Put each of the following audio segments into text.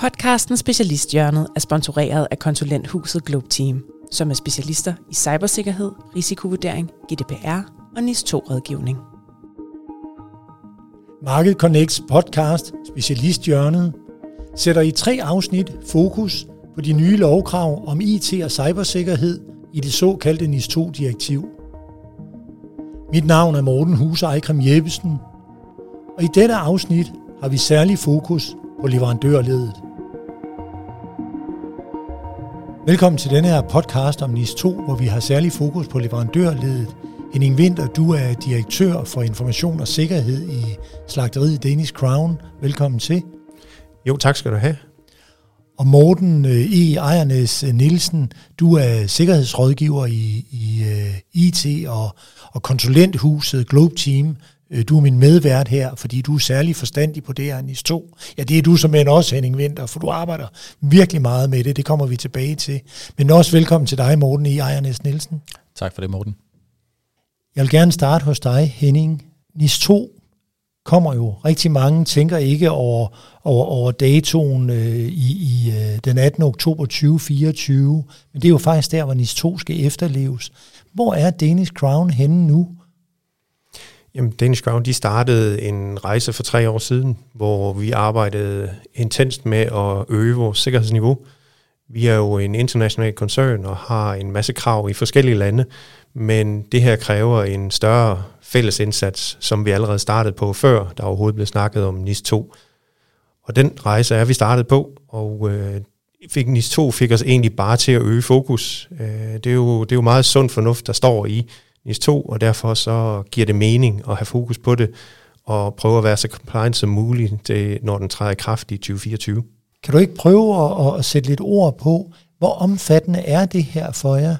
Podcasten Specialisthjørnet er sponsoreret af konsulenthuset Globe Team, som er specialister i cybersikkerhed, risikovurdering, GDPR og NIS2-rådgivning. Market Connects podcast Specialisthjørnet sætter i tre afsnit fokus på de nye lovkrav om IT og cybersikkerhed i det såkaldte NIS2-direktiv. Mit navn er Morten Huse Eikrem Jeppesen, og i dette afsnit har vi særlig fokus på leverandørledet. Velkommen til denne her podcast om NIS 2, hvor vi har særlig fokus på leverandørledet. Henning Winter, du er direktør for information og sikkerhed i slagteriet Danish Crown. Velkommen til. Jo, tak skal du have. Og Morten øh, E. Ejernes Nielsen, du er sikkerhedsrådgiver i, i øh, IT og, og konsulenthuset Globe Team. Øh, du er min medvært her, fordi du er særlig forstandig på det her, NIS 2. Ja, det er du som en også, Henning Winter, for du arbejder virkelig meget med det. Det kommer vi tilbage til. Men også velkommen til dig, Morten E. Ejernes Nielsen. Tak for det, Morten. Jeg vil gerne starte hos dig, Henning. NIS 2 kommer jo. Rigtig mange tænker ikke over, over, over datoen øh, i, i øh, den 18. oktober 2024, men det er jo faktisk der, hvor NIS 2 skal efterleves. Hvor er Danish Crown henne nu? Jamen, Danish Crown, de startede en rejse for tre år siden, hvor vi arbejdede intenst med at øge vores sikkerhedsniveau. Vi er jo en international koncern og har en masse krav i forskellige lande, men det her kræver en større fælles indsats, som vi allerede startede på før, der overhovedet blev snakket om NIS 2. Og den rejse er vi startet på, og øh, fik NIS 2 fik os egentlig bare til at øge fokus. Øh, det, er jo, det er jo meget sund fornuft, der står i NIS 2, og derfor så giver det mening at have fokus på det, og prøve at være så compliant som muligt, til, når den træder i kraft i 2024. Kan du ikke prøve at, at sætte lidt ord på, hvor omfattende er det her for jer?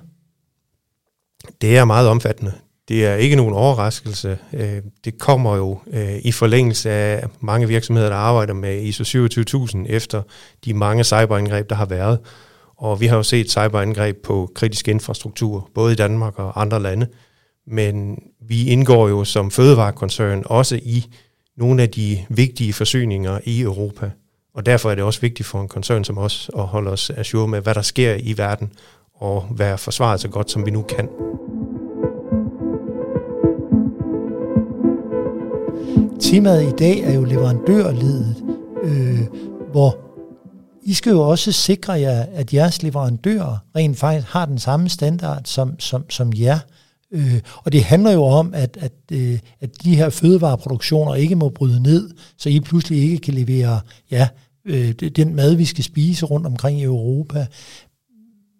Det er meget omfattende. Det er ikke nogen overraskelse. Øh, det kommer jo øh, i forlængelse af mange virksomheder, der arbejder med ISO 27000 efter de mange cyberangreb, der har været. Og vi har jo set cyberangreb på kritisk infrastruktur, både i Danmark og andre lande. Men vi indgår jo som fødevarekoncern også i nogle af de vigtige forsyninger i Europa. Og derfor er det også vigtigt for en koncern som os at holde os assure med, hvad der sker i verden, og være forsvaret så godt, som vi nu kan. Temaet i dag er jo leverandørledet, øh, hvor I skal jo også sikre jer, at jeres leverandører rent faktisk har den samme standard som, som, som jer. Øh, Øh, og det handler jo om, at, at, øh, at de her fødevareproduktioner ikke må bryde ned, så I pludselig ikke kan levere ja, øh, den mad, vi skal spise rundt omkring i Europa.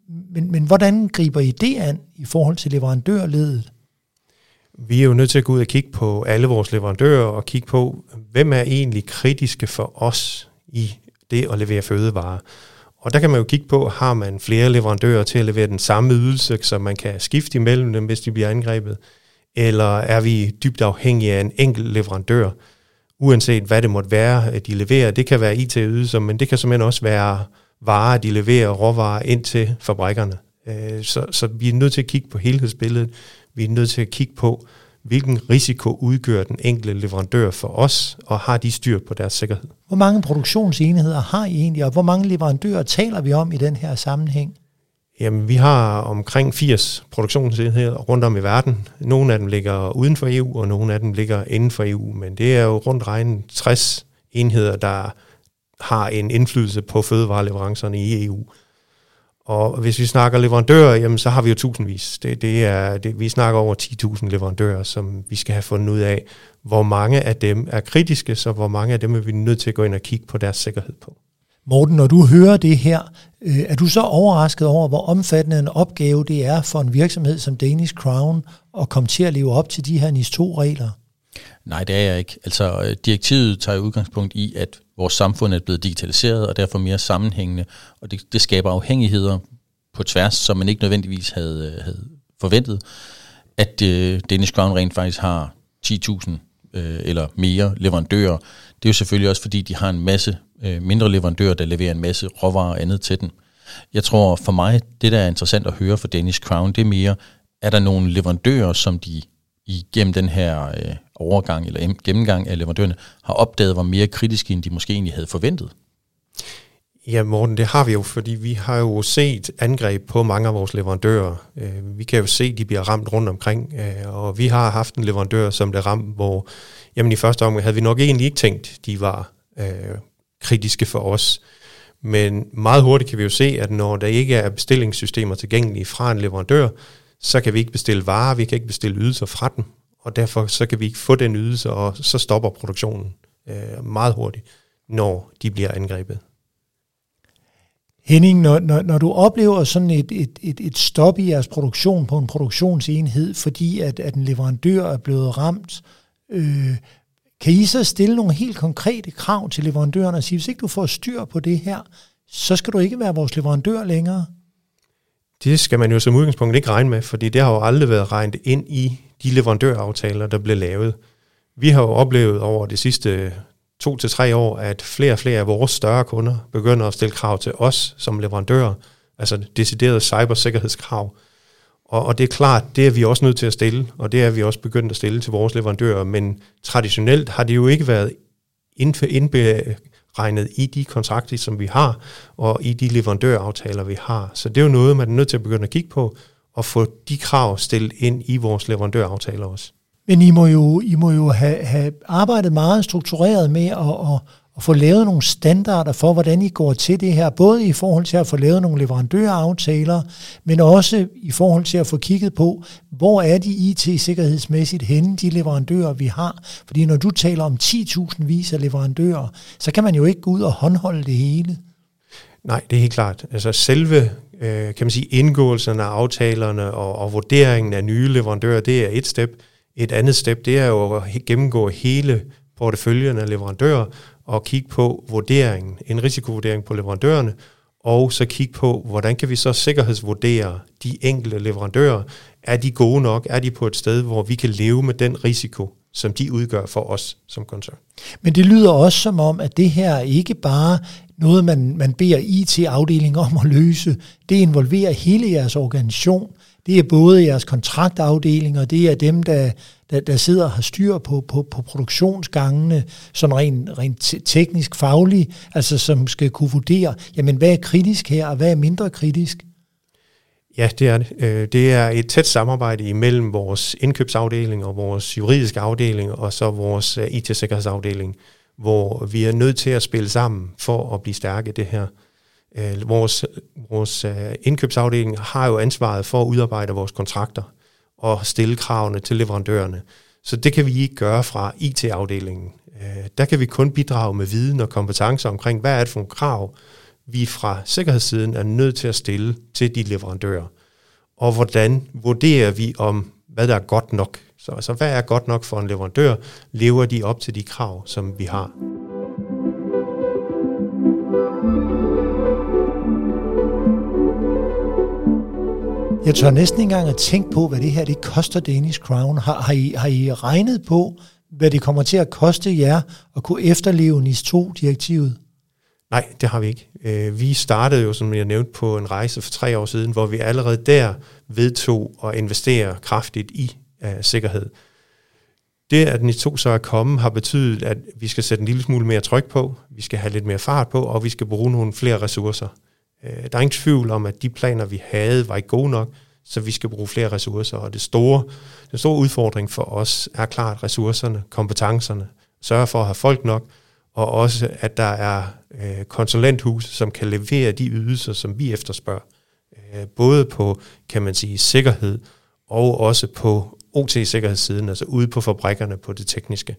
Men, men hvordan griber I det an i forhold til leverandørledet? Vi er jo nødt til at gå ud og kigge på alle vores leverandører og kigge på, hvem er egentlig kritiske for os i det at levere fødevarer. Og der kan man jo kigge på, har man flere leverandører til at levere den samme ydelse, så man kan skifte imellem dem, hvis de bliver angrebet? Eller er vi dybt afhængige af en enkelt leverandør, uanset hvad det måtte være, øh, de leverer? Det kan være IT-ydelser, men det kan simpelthen også være varer, de leverer, råvarer ind til fabrikkerne. Øh, så, så vi er nødt til at kigge på helhedsbilledet. Vi er nødt til at kigge på, hvilken risiko udgør den enkelte leverandør for os, og har de styr på deres sikkerhed. Hvor mange produktionsenheder har I egentlig, og hvor mange leverandører taler vi om i den her sammenhæng? Jamen, vi har omkring 80 produktionsenheder rundt om i verden. Nogle af dem ligger uden for EU, og nogle af dem ligger inden for EU, men det er jo rundt regnet 60 enheder, der har en indflydelse på fødevareleverancerne i EU. Og hvis vi snakker leverandører, jamen, så har vi jo tusindvis. Det, det er, det, vi snakker over 10.000 leverandører, som vi skal have fundet ud af, hvor mange af dem er kritiske, så hvor mange af dem er vi nødt til at gå ind og kigge på deres sikkerhed på. Morten, når du hører det her, øh, er du så overrasket over, hvor omfattende en opgave det er for en virksomhed som Danish Crown at komme til at leve op til de her NIS2-regler? Nej, det er jeg ikke. Altså, øh, direktivet tager udgangspunkt i, at vores samfund er blevet digitaliseret, og derfor mere sammenhængende, og det, det skaber afhængigheder på tværs, som man ikke nødvendigvis havde, øh, havde forventet. At øh, Danish Crown rent faktisk har 10.000 øh, eller mere leverandører, det er jo selvfølgelig også, fordi de har en masse øh, mindre leverandører, der leverer en masse råvarer og andet til den. Jeg tror for mig, det der er interessant at høre for Danish Crown, det er mere, er der nogle leverandører, som de igennem den her øh, overgang eller gennemgang af leverandørerne har opdaget var mere kritiske, end de måske egentlig havde forventet? Ja, Morten, det har vi jo, fordi vi har jo set angreb på mange af vores leverandører. Øh, vi kan jo se, at de bliver ramt rundt omkring, øh, og vi har haft en leverandør, som blev ramt, hvor jamen, i første omgang havde vi nok egentlig ikke tænkt, de var øh, kritiske for os. Men meget hurtigt kan vi jo se, at når der ikke er bestillingssystemer tilgængelige fra en leverandør, så kan vi ikke bestille varer, vi kan ikke bestille ydelser fra dem, og derfor så kan vi ikke få den ydelse, og så stopper produktionen øh, meget hurtigt, når de bliver angrebet. Henning, når, når, når du oplever sådan et, et, et, et stop i jeres produktion på en produktionsenhed, fordi at, at en leverandør er blevet ramt, øh, kan I så stille nogle helt konkrete krav til leverandøren og sige, hvis ikke du får styr på det her, så skal du ikke være vores leverandør længere? Det skal man jo som udgangspunkt ikke regne med, fordi det har jo aldrig været regnet ind i de leverandøraftaler, der blev lavet. Vi har jo oplevet over de sidste to til tre år, at flere og flere af vores større kunder begynder at stille krav til os som leverandører, altså deciderede cybersikkerhedskrav. Og, og det er klart, det er vi også nødt til at stille, og det er vi også begyndt at stille til vores leverandører, men traditionelt har det jo ikke været indbe, regnet i de kontrakter, som vi har, og i de leverandøraftaler, vi har. Så det er jo noget, man er nødt til at begynde at kigge på, og få de krav stillet ind i vores leverandøraftaler også. Men I må jo, I må jo have, have arbejdet meget struktureret med at, at, at få lavet nogle standarder for, hvordan I går til det her, både i forhold til at få lavet nogle leverandøraftaler, men også i forhold til at få kigget på, hvor er de IT-sikkerhedsmæssigt henne, de leverandører, vi har. Fordi når du taler om 10.000 vis af leverandører, så kan man jo ikke gå ud og håndholde det hele. Nej, det er helt klart. Altså selve øh, kan man sige, indgåelsen af aftalerne og, og vurderingen af nye leverandører, det er et step. Et andet step, det er jo at gennemgå hele porteføljen af leverandører og kigge på vurderingen, en risikovurdering på leverandørerne, og så kigge på, hvordan kan vi så sikkerhedsvurdere de enkelte leverandører. Er de gode nok? Er de på et sted, hvor vi kan leve med den risiko, som de udgør for os som koncern? Men det lyder også som om, at det her ikke bare noget, man, man beder IT-afdelingen om at løse. Det involverer hele jeres organisation. Det er både jeres kontraktafdelinger, det er dem, der, der, der sidder og har styr på, på, på produktionsgangene, sådan rent, rent teknisk faglig, altså som skal kunne vurdere, jamen hvad er kritisk her, og hvad er mindre kritisk? Ja, det er det. Øh, det er et tæt samarbejde imellem vores indkøbsafdeling og vores juridiske afdeling, og så vores øh, IT-sikkerhedsafdeling, hvor vi er nødt til at spille sammen for at blive stærke i det her. Øh, vores vores øh, indkøbsafdeling har jo ansvaret for at udarbejde vores kontrakter og stille kravene til leverandørerne. Så det kan vi ikke gøre fra IT-afdelingen. Øh, der kan vi kun bidrage med viden og kompetencer omkring, hvad er det for nogle krav, vi fra sikkerhedssiden er nødt til at stille til de leverandører. Og hvordan vurderer vi om, hvad der er godt nok? Så altså, hvad er godt nok for en leverandør? Lever de op til de krav, som vi har? Jeg tør næsten ikke engang at tænke på, hvad det her det koster Danish Crown. Har, har, I, har I regnet på, hvad det kommer til at koste jer at kunne efterleve NIS 2-direktivet? Nej, det har vi ikke. Øh, vi startede jo, som jeg nævnte, på en rejse for tre år siden, hvor vi allerede der vedtog at investere kraftigt i uh, sikkerhed. Det, at NIS2 så er kommet, har betydet, at vi skal sætte en lille smule mere tryk på, vi skal have lidt mere fart på, og vi skal bruge nogle flere ressourcer. Uh, der er ingen tvivl om, at de planer, vi havde, var ikke gode nok, så vi skal bruge flere ressourcer. Og det store, den store udfordring for os er klart ressourcerne, kompetencerne, sørge for at have folk nok, og også at der er øh, konsulenthus, som kan levere de ydelser, som vi efterspørger. Øh, både på, kan man sige, sikkerhed, og også på OT-sikkerhedssiden, altså ude på fabrikkerne på det tekniske.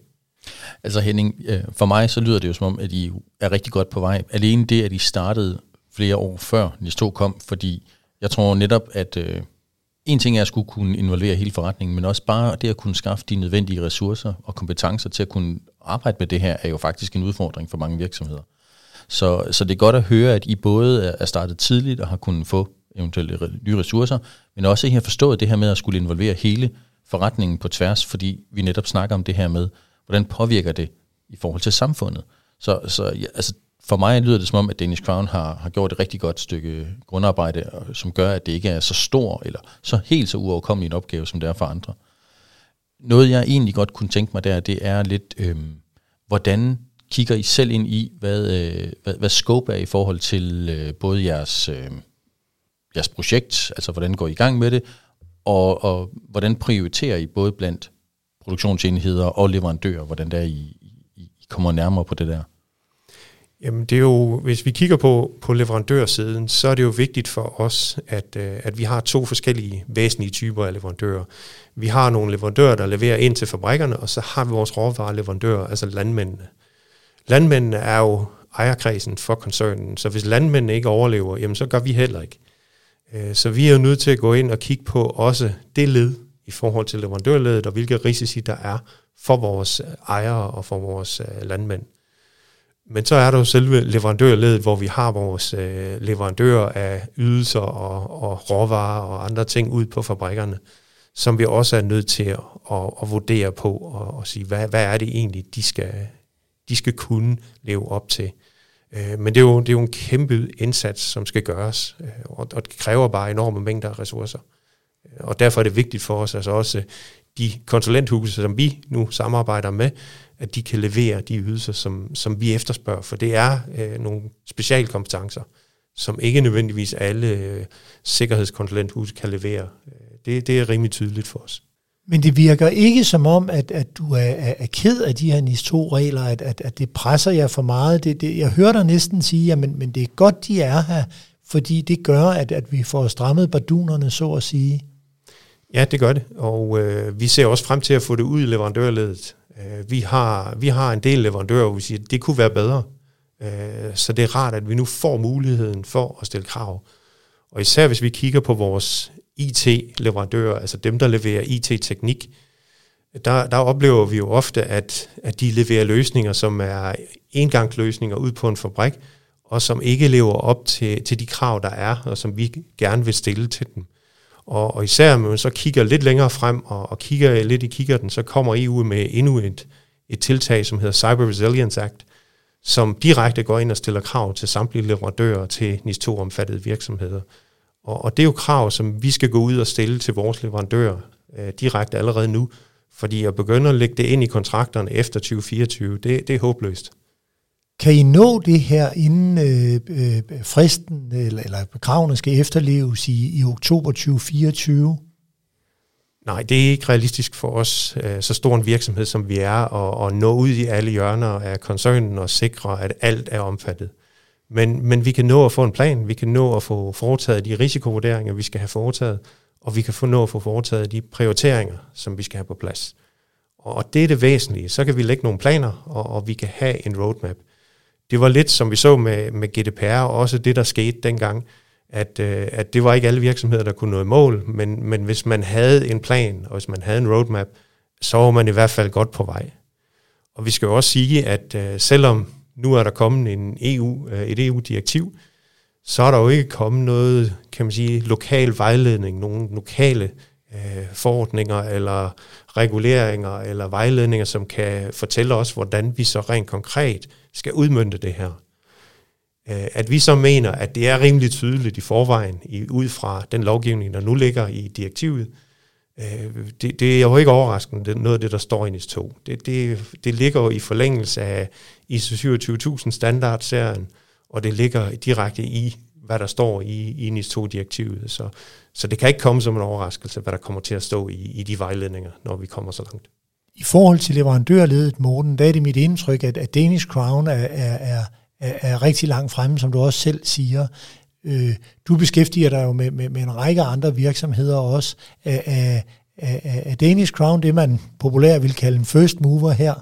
Altså Henning, øh, for mig så lyder det jo som om, at I er rigtig godt på vej. Alene det, at I startede flere år før NIS2 kom, fordi jeg tror netop, at øh, en ting er at skulle kunne involvere hele forretningen, men også bare det at kunne skaffe de nødvendige ressourcer og kompetencer til at kunne arbejde med det her, er jo faktisk en udfordring for mange virksomheder. Så, så det er godt at høre, at I både er startet tidligt og har kunnet få eventuelle nye ressourcer, men også at I har forstået det her med at skulle involvere hele forretningen på tværs, fordi vi netop snakker om det her med, hvordan påvirker det i forhold til samfundet. Så, så ja, altså, for mig lyder det som om, at Danish Crown har, har gjort et rigtig godt stykke grundarbejde, som gør, at det ikke er så stor eller så helt så uoverkommelig en opgave, som det er for andre. Noget, jeg egentlig godt kunne tænke mig der, det er lidt, øh, hvordan kigger I selv ind i, hvad, øh, hvad, hvad scope er i forhold til øh, både jeres, øh, jeres projekt, altså hvordan går I i gang med det, og, og hvordan prioriterer I både blandt produktionsenheder og leverandører, hvordan der I, I, I kommer nærmere på det der? Jamen det er jo, hvis vi kigger på, på leverandørsiden, så er det jo vigtigt for os, at, øh, at vi har to forskellige væsentlige typer af leverandører. Vi har nogle leverandører, der leverer ind til fabrikkerne, og så har vi vores råvareleverandører, altså landmændene. Landmændene er jo ejerkredsen for koncernen, så hvis landmændene ikke overlever, jamen så gør vi heller ikke. Øh, så vi er jo nødt til at gå ind og kigge på også det led i forhold til leverandørledet, og hvilke risici der er for vores ejere og for vores øh, landmænd. Men så er der jo selve leverandørledet, hvor vi har vores øh, leverandører af ydelser og, og råvarer og andre ting ud på fabrikkerne, som vi også er nødt til at, at, at vurdere på og, og sige, hvad, hvad er det egentlig, de skal, de skal kunne leve op til. Øh, men det er, jo, det er jo en kæmpe indsats, som skal gøres, øh, og, og det kræver bare enorme mængder af ressourcer. Og derfor er det vigtigt for os, altså også de konsulenthuse, som vi nu samarbejder med, at de kan levere de ydelser, som, som vi efterspørger, for det er øh, nogle specialkompetencer, som ikke nødvendigvis alle øh, sikkerhedskonsulenthuse kan levere. Det, det er rimelig tydeligt for os. Men det virker ikke som om, at, at du er, er, er ked af de her NIS-2-regler, at, at, at det presser jer for meget. Det, det, jeg hører dig næsten sige, at men, men det er godt, de er her, fordi det gør, at, at vi får strammet bardunerne, så at sige. Ja, det gør det, og øh, vi ser også frem til at få det ud i leverandørledet. Øh, vi, har, vi har en del leverandører, hvor vi siger, at det kunne være bedre. Øh, så det er rart, at vi nu får muligheden for at stille krav. Og især hvis vi kigger på vores IT-leverandører, altså dem, der leverer IT-teknik, der, der oplever vi jo ofte, at, at de leverer løsninger, som er engangsløsninger ud på en fabrik, og som ikke lever op til, til de krav, der er, og som vi gerne vil stille til dem. Og, og især når man så kigger lidt længere frem og, og kigger lidt i kikkerten, så kommer EU med endnu et, et tiltag, som hedder Cyber Resilience Act, som direkte går ind og stiller krav til samtlige leverandører til NIS2-omfattede virksomheder. Og, og det er jo krav, som vi skal gå ud og stille til vores leverandører øh, direkte allerede nu, fordi at begynde at lægge det ind i kontrakterne efter 2024, det, det er håbløst. Kan I nå det her, inden øh, øh, fristen eller, eller kravene skal efterleves i, i oktober 2024? Nej, det er ikke realistisk for os, øh, så stor en virksomhed som vi er, at, at nå ud i alle hjørner af koncernen og sikre, at alt er omfattet. Men, men vi kan nå at få en plan, vi kan nå at få foretaget de risikovurderinger, vi skal have foretaget, og vi kan få nå at få foretaget de prioriteringer, som vi skal have på plads. Og det er det væsentlige. Så kan vi lægge nogle planer, og, og vi kan have en roadmap det var lidt, som vi så med, med GDPR, og også det, der skete dengang, at, øh, at det var ikke alle virksomheder, der kunne nå i mål, men, men hvis man havde en plan, og hvis man havde en roadmap, så var man i hvert fald godt på vej. Og vi skal jo også sige, at øh, selvom nu er der kommet en EU, øh, et EU-direktiv, så er der jo ikke kommet noget, kan man sige, lokal vejledning, nogle lokale øh, forordninger eller reguleringer eller vejledninger, som kan fortælle os, hvordan vi så rent konkret skal udmynde det her. Øh, at vi så mener, at det er rimelig tydeligt i forvejen, i, ud fra den lovgivning, der nu ligger i direktivet, øh, det, det er jo ikke overraskende, det er noget af det, der står i NIS 2. Det, det, det ligger jo i forlængelse af ISO 27000 standardserien, og det ligger direkte i, hvad der står i, i NIS 2-direktivet. Så, så det kan ikke komme som en overraskelse, hvad der kommer til at stå i, i de vejledninger, når vi kommer så langt. I forhold til leverandørledet, Morten, der er det mit indtryk, at, at Danish Crown er, er, er, er, rigtig langt fremme, som du også selv siger. Øh, du beskæftiger dig jo med, med, med en række andre virksomheder også. Er, er, er, er Danish Crown det, man populært vil kalde en first mover her?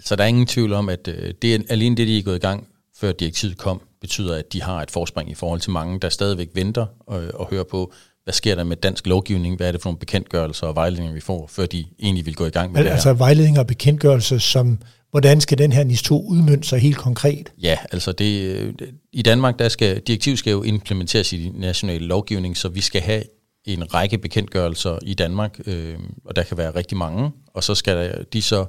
Så der er ingen tvivl om, at øh, det er alene det, de er gået i gang, før direktivet kom, betyder, at de har et forspring i forhold til mange, der stadigvæk venter og, og hører på, hvad sker der med dansk lovgivning, hvad er det for nogle bekendtgørelser og vejledninger, vi får, før de egentlig vil gå i gang med altså, det Altså vejledninger og bekendtgørelser, som, hvordan skal den her NIS 2 udmønte sig helt konkret? Ja, altså det, i Danmark, der skal, direktiv skal jo implementeres i national lovgivning, så vi skal have en række bekendtgørelser i Danmark, øh, og der kan være rigtig mange, og så skal de så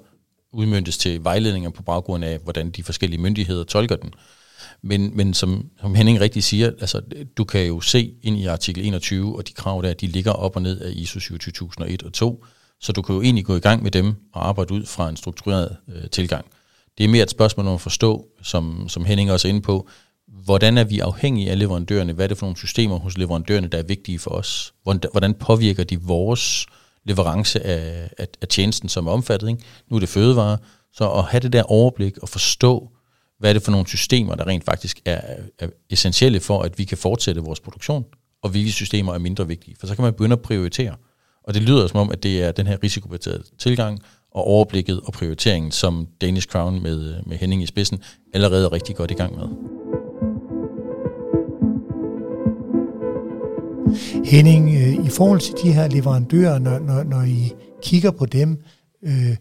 udmyndtes til vejledninger på baggrund af, hvordan de forskellige myndigheder tolker den. Men, men som, som Henning rigtig siger, altså, du kan jo se ind i artikel 21, og de krav der, de ligger op og ned af ISO 27001 og 2, så du kan jo egentlig gå i gang med dem og arbejde ud fra en struktureret øh, tilgang. Det er mere et spørgsmål om at forstå, som, som Henning også er inde på, hvordan er vi afhængige af leverandørerne? Hvad er det for nogle systemer hos leverandørerne, der er vigtige for os? Hvordan påvirker de vores leverance af, af, af tjenesten, som er omfattet? Ikke? Nu er det fødevare. Så at have det der overblik og forstå, hvad er det for nogle systemer, der rent faktisk er, er essentielle for, at vi kan fortsætte vores produktion, og hvilke systemer er mindre vigtige. For så kan man begynde at prioritere. Og det lyder som om, at det er den her risikobaserede tilgang og overblikket og prioriteringen, som Danish Crown med, med Henning i spidsen allerede er rigtig godt i gang med. Henning, øh, i forhold til de her leverandører, når, når, når I kigger på dem, øh,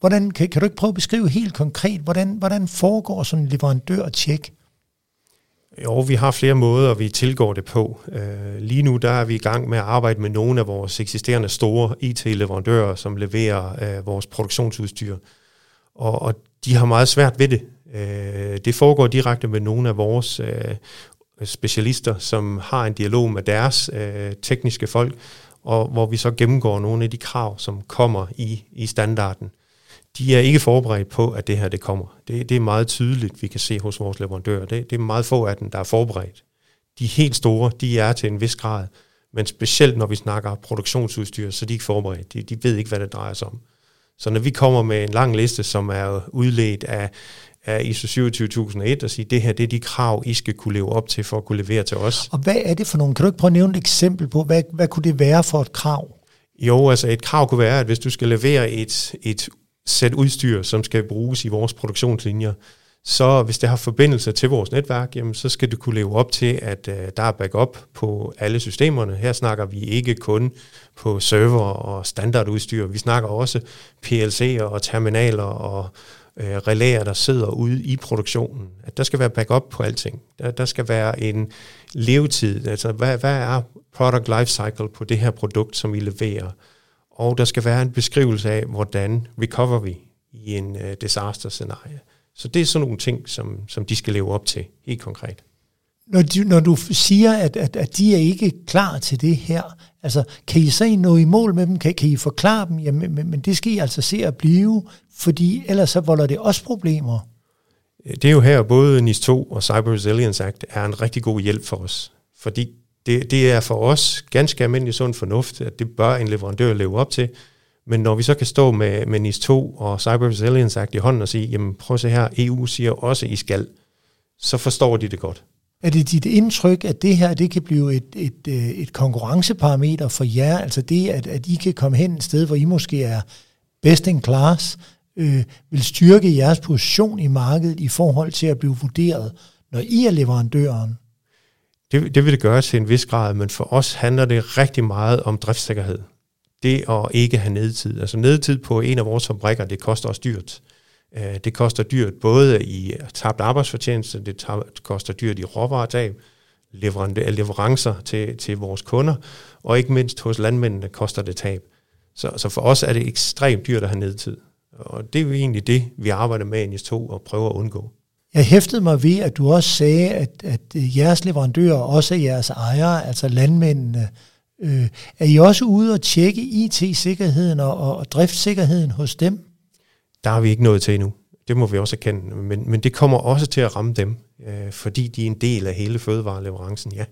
hvordan, kan, kan du ikke prøve at beskrive helt konkret, hvordan, hvordan foregår sådan en leverandør-tjek? Jo, vi har flere måder, vi tilgår det på. Øh, lige nu der er vi i gang med at arbejde med nogle af vores eksisterende store IT-leverandører, som leverer øh, vores produktionsudstyr. Og, og de har meget svært ved det. Øh, det foregår direkte med nogle af vores øh, specialister, som har en dialog med deres øh, tekniske folk, og hvor vi så gennemgår nogle af de krav, som kommer i, i standarden. De er ikke forberedt på, at det her det kommer. Det, det er meget tydeligt, vi kan se hos vores leverandører. Det, det er meget få af dem, der er forberedt. De helt store, de er til en vis grad, men specielt når vi snakker produktionsudstyr, så de er ikke forberedt. De, de ved ikke, hvad det drejer sig om. Så når vi kommer med en lang liste, som er udledt af af ISO 27001 og sige, det her det er de krav, I skal kunne leve op til for at kunne levere til os. Og hvad er det for nogle? Kan du ikke prøve at nævne et eksempel på, hvad, hvad kunne det være for et krav? Jo, altså et krav kunne være, at hvis du skal levere et, et sæt udstyr, som skal bruges i vores produktionslinjer, så hvis det har forbindelse til vores netværk, jamen, så skal du kunne leve op til, at uh, der er backup på alle systemerne. Her snakker vi ikke kun på server og standardudstyr, vi snakker også PLC'er og terminaler og øh, relæer, der sidder ude i produktionen. At der skal være backup på alting. Der, der skal være en levetid. Altså, hvad, hvad er product life cycle på det her produkt, som vi leverer? Og der skal være en beskrivelse af, hvordan recover vi i en øh, disaster scenarie. Så det er sådan nogle ting, som, som de skal leve op til, helt konkret. Når du, når du siger, at, at, at de er ikke klar til det her, altså kan I så nå i mål med dem? Kan, kan I forklare dem? Jamen, men, men det skal I altså se at blive, fordi ellers så volder det også problemer. Det er jo her, både NIS 2 og Cyber Resilience Act er en rigtig god hjælp for os. Fordi det, det er for os ganske almindelig sund fornuft, at det bør en leverandør leve op til. Men når vi så kan stå med, med NIS 2 og Cyber Resilience Act i hånden og sige, jamen prøv at se her, EU siger også, I skal, så forstår de det godt. Er det dit indtryk, at det her det kan blive et, et, øh, et konkurrenceparameter for jer? Altså det, at, at I kan komme hen et sted, hvor I måske er best in class, øh, vil styrke jeres position i markedet i forhold til at blive vurderet, når I er leverandøren? Det, det vil det gøre til en vis grad, men for os handler det rigtig meget om driftssikkerhed. Det at ikke have nedtid. Altså nedtid på en af vores fabrikker, det koster os dyrt. Øh, Øh, det koster dyrt både i tabt arbejdsfortjeneste, det koster dyrt i råvaretab, leverancer til, til vores kunder, og ikke mindst hos landmændene koster det tab. Så, så for os er det ekstremt dyrt at have nedtid. Og det er jo egentlig det, vi arbejder med i NIS 2 og prøver at undgå. Jeg hæftede mig ved, at du også sagde, at, at jeres leverandører også er jeres ejere, altså landmændene. Øh, er I også ude og tjekke IT-sikkerheden og, og, og driftssikkerheden hos dem? Der har vi ikke nået til endnu. Det må vi også erkende. Men, men det kommer også til at ramme dem, øh, fordi de er en del af hele fødevareleverancen, ja.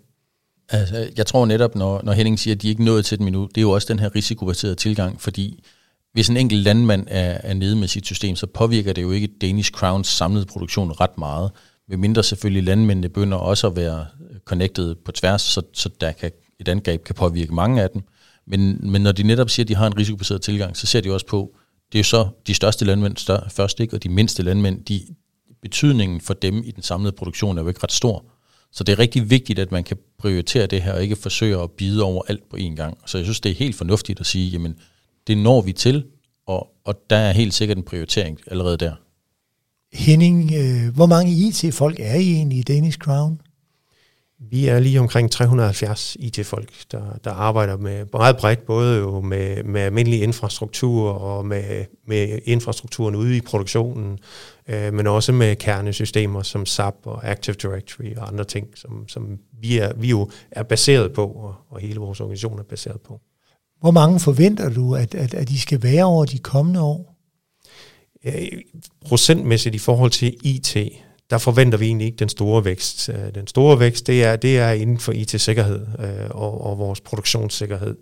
Altså, jeg tror netop, når, når Henning siger, at de ikke er nået til dem minut, det er jo også den her risikobaserede tilgang, fordi hvis en enkelt landmand er, er nede med sit system, så påvirker det jo ikke Danish Crowns samlede produktion ret meget. Med mindre selvfølgelig landmændene begynder også at være connected på tværs, så, så der kan, et angreb kan påvirke mange af dem. Men, men når de netop siger, at de har en risikobaseret tilgang, så ser de også på, det er jo så de største landmænd større, først, ikke? og de mindste landmænd, de, betydningen for dem i den samlede produktion er jo ikke ret stor. Så det er rigtig vigtigt, at man kan prioritere det her, og ikke forsøge at bide over alt på én gang. Så jeg synes, det er helt fornuftigt at sige, jamen, det når vi til, og, og der er helt sikkert en prioritering allerede der. Henning, øh, hvor mange IT-folk er I egentlig i Danish Crown? Vi er lige omkring 370 IT-folk, der, der arbejder med meget bredt, både jo med, med almindelig infrastruktur og med, med infrastrukturen ude i produktionen, øh, men også med kernesystemer som SAP og Active Directory og andre ting, som, som vi, er, vi jo er baseret på, og, og hele vores organisation er baseret på. Hvor mange forventer du, at, at, at I skal være over de kommende år? procentmæssigt i forhold til IT, der forventer vi egentlig ikke den store vækst. Øh, den store vækst, det er, det er inden for IT-sikkerhed øh, og, og vores produktionssikkerhed.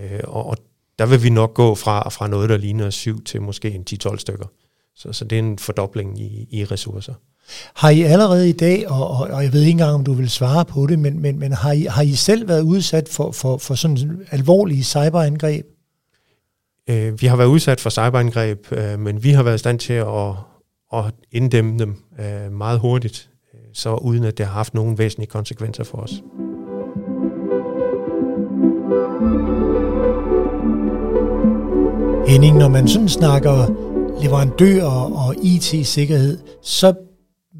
Øh, og, og der vil vi nok gå fra, fra noget, der ligner 7 til måske en 10-12 stykker. Så, så det er en fordobling i, i ressourcer. Har I allerede i dag, og, og, og jeg ved ikke engang, om du vil svare på det, men, men, men har, I, har I selv været udsat for, for, for sådan alvorlige cyberangreb? Øh, vi har været udsat for cyberangreb, øh, men vi har været i stand til at, og inddæmme dem øh, meget hurtigt, øh, så uden at det har haft nogen væsentlige konsekvenser for os. Henning, når man sådan snakker leverandører og IT-sikkerhed, så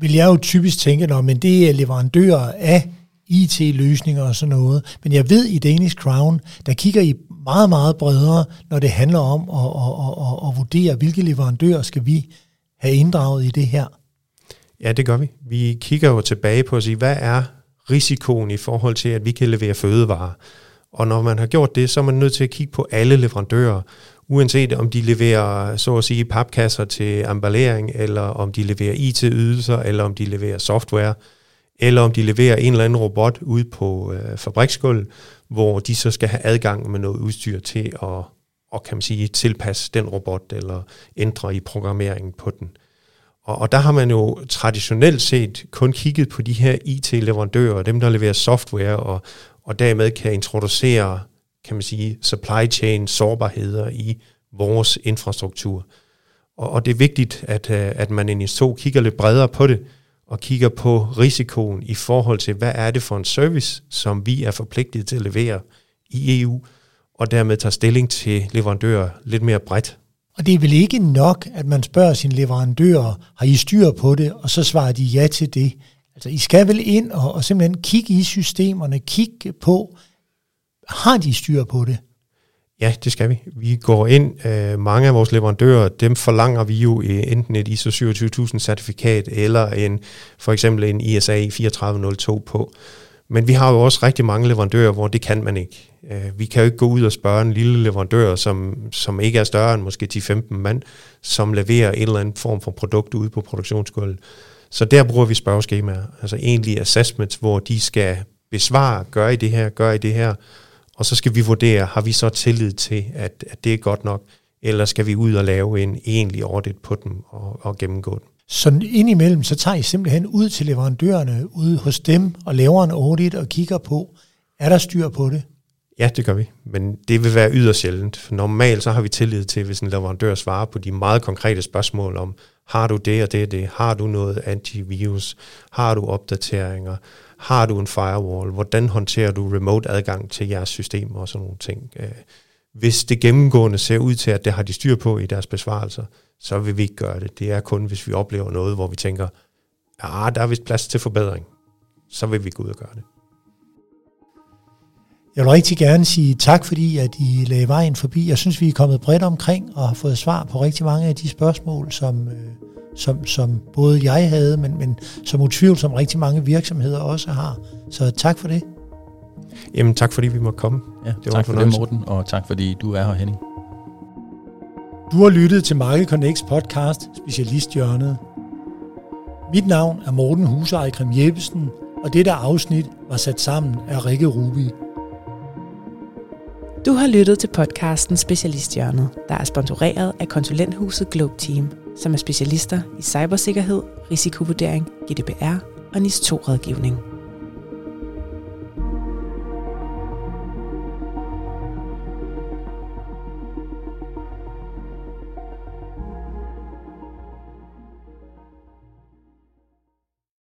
vil jeg jo typisk tænke, når men det er leverandører af IT-løsninger og sådan noget. Men jeg ved i Danish Crown, der kigger I meget, meget bredere, når det handler om at, at, at, at vurdere, hvilke leverandører skal vi have inddraget i det her. Ja, det gør vi. Vi kigger jo tilbage på at sige, hvad er risikoen i forhold til, at vi kan levere fødevarer? Og når man har gjort det, så er man nødt til at kigge på alle leverandører, uanset om de leverer, så at sige, papkasser til emballering, eller om de leverer IT-ydelser, eller om de leverer software, eller om de leverer en eller anden robot ud på øh, fabriksgulvet, hvor de så skal have adgang med noget udstyr til at og kan man sige, tilpasse den robot eller ændre i programmeringen på den. Og, og der har man jo traditionelt set kun kigget på de her IT-leverandører, dem der leverer software og, og dermed kan introducere kan man sige, supply chain sårbarheder i vores infrastruktur. Og, og det er vigtigt, at, øh, at man i så kigger lidt bredere på det, og kigger på risikoen i forhold til, hvad er det for en service, som vi er forpligtet til at levere i EU, og dermed tager stilling til leverandører lidt mere bredt. Og det er vel ikke nok, at man spørger sine leverandører, har I styr på det, og så svarer de ja til det. Altså, I skal vel ind og, og simpelthen kigge i systemerne, kigge på, har de styr på det? Ja, det skal vi. Vi går ind, øh, mange af vores leverandører, dem forlanger vi jo enten et ISO 27000 certifikat, eller en, for eksempel en ISA 3402 på. Men vi har jo også rigtig mange leverandører, hvor det kan man ikke. Øh, vi kan jo ikke gå ud og spørge en lille leverandør, som, som ikke er større end måske 10-15 mand, som leverer en eller anden form for produkt ude på produktionsgulvet. Så der bruger vi spørgeskemaer, altså egentlig assessments, hvor de skal besvare, gør I det her, gør I det her, og så skal vi vurdere, har vi så tillid til, at, at det er godt nok, eller skal vi ud og lave en egentlig audit på dem og, og gennemgå dem. Så indimellem, så tager I simpelthen ud til leverandørerne, ude hos dem, og laver en audit og kigger på, er der styr på det? Ja, det gør vi, men det vil være yderst sjældent. For normalt så har vi tillid til, hvis en leverandør svarer på de meget konkrete spørgsmål om, har du det og det og det? Har du noget antivirus? Har du opdateringer? Har du en firewall? Hvordan håndterer du remote adgang til jeres system og sådan nogle ting? Øh, hvis det gennemgående ser ud til, at det har de styr på i deres besvarelser, så vil vi ikke gøre det. Det er kun, hvis vi oplever noget, hvor vi tænker, ja, der er vist plads til forbedring. Så vil vi gå ud og gøre det. Jeg vil rigtig gerne sige tak, fordi at I lagde vejen forbi. Jeg synes, vi er kommet bredt omkring og har fået svar på rigtig mange af de spørgsmål, som, øh, som, som både jeg havde, men, men som utvivlsomt rigtig mange virksomheder også har. Så tak for det. Jamen tak fordi vi måtte komme. Ja, det var tak for det Morten, og tak fordi du er her Henning. Du har lyttet til Market Connects podcast Specialisthjørnet. Mit navn er Morten Husej Krim Jeppesen, og dette afsnit var sat sammen af Rikke Rubi. Du har lyttet til podcasten Specialisthjørnet, der er sponsoreret af konsulenthuset Globe Team, som er specialister i cybersikkerhed, risikovurdering, GDPR og NIS 2-rådgivning.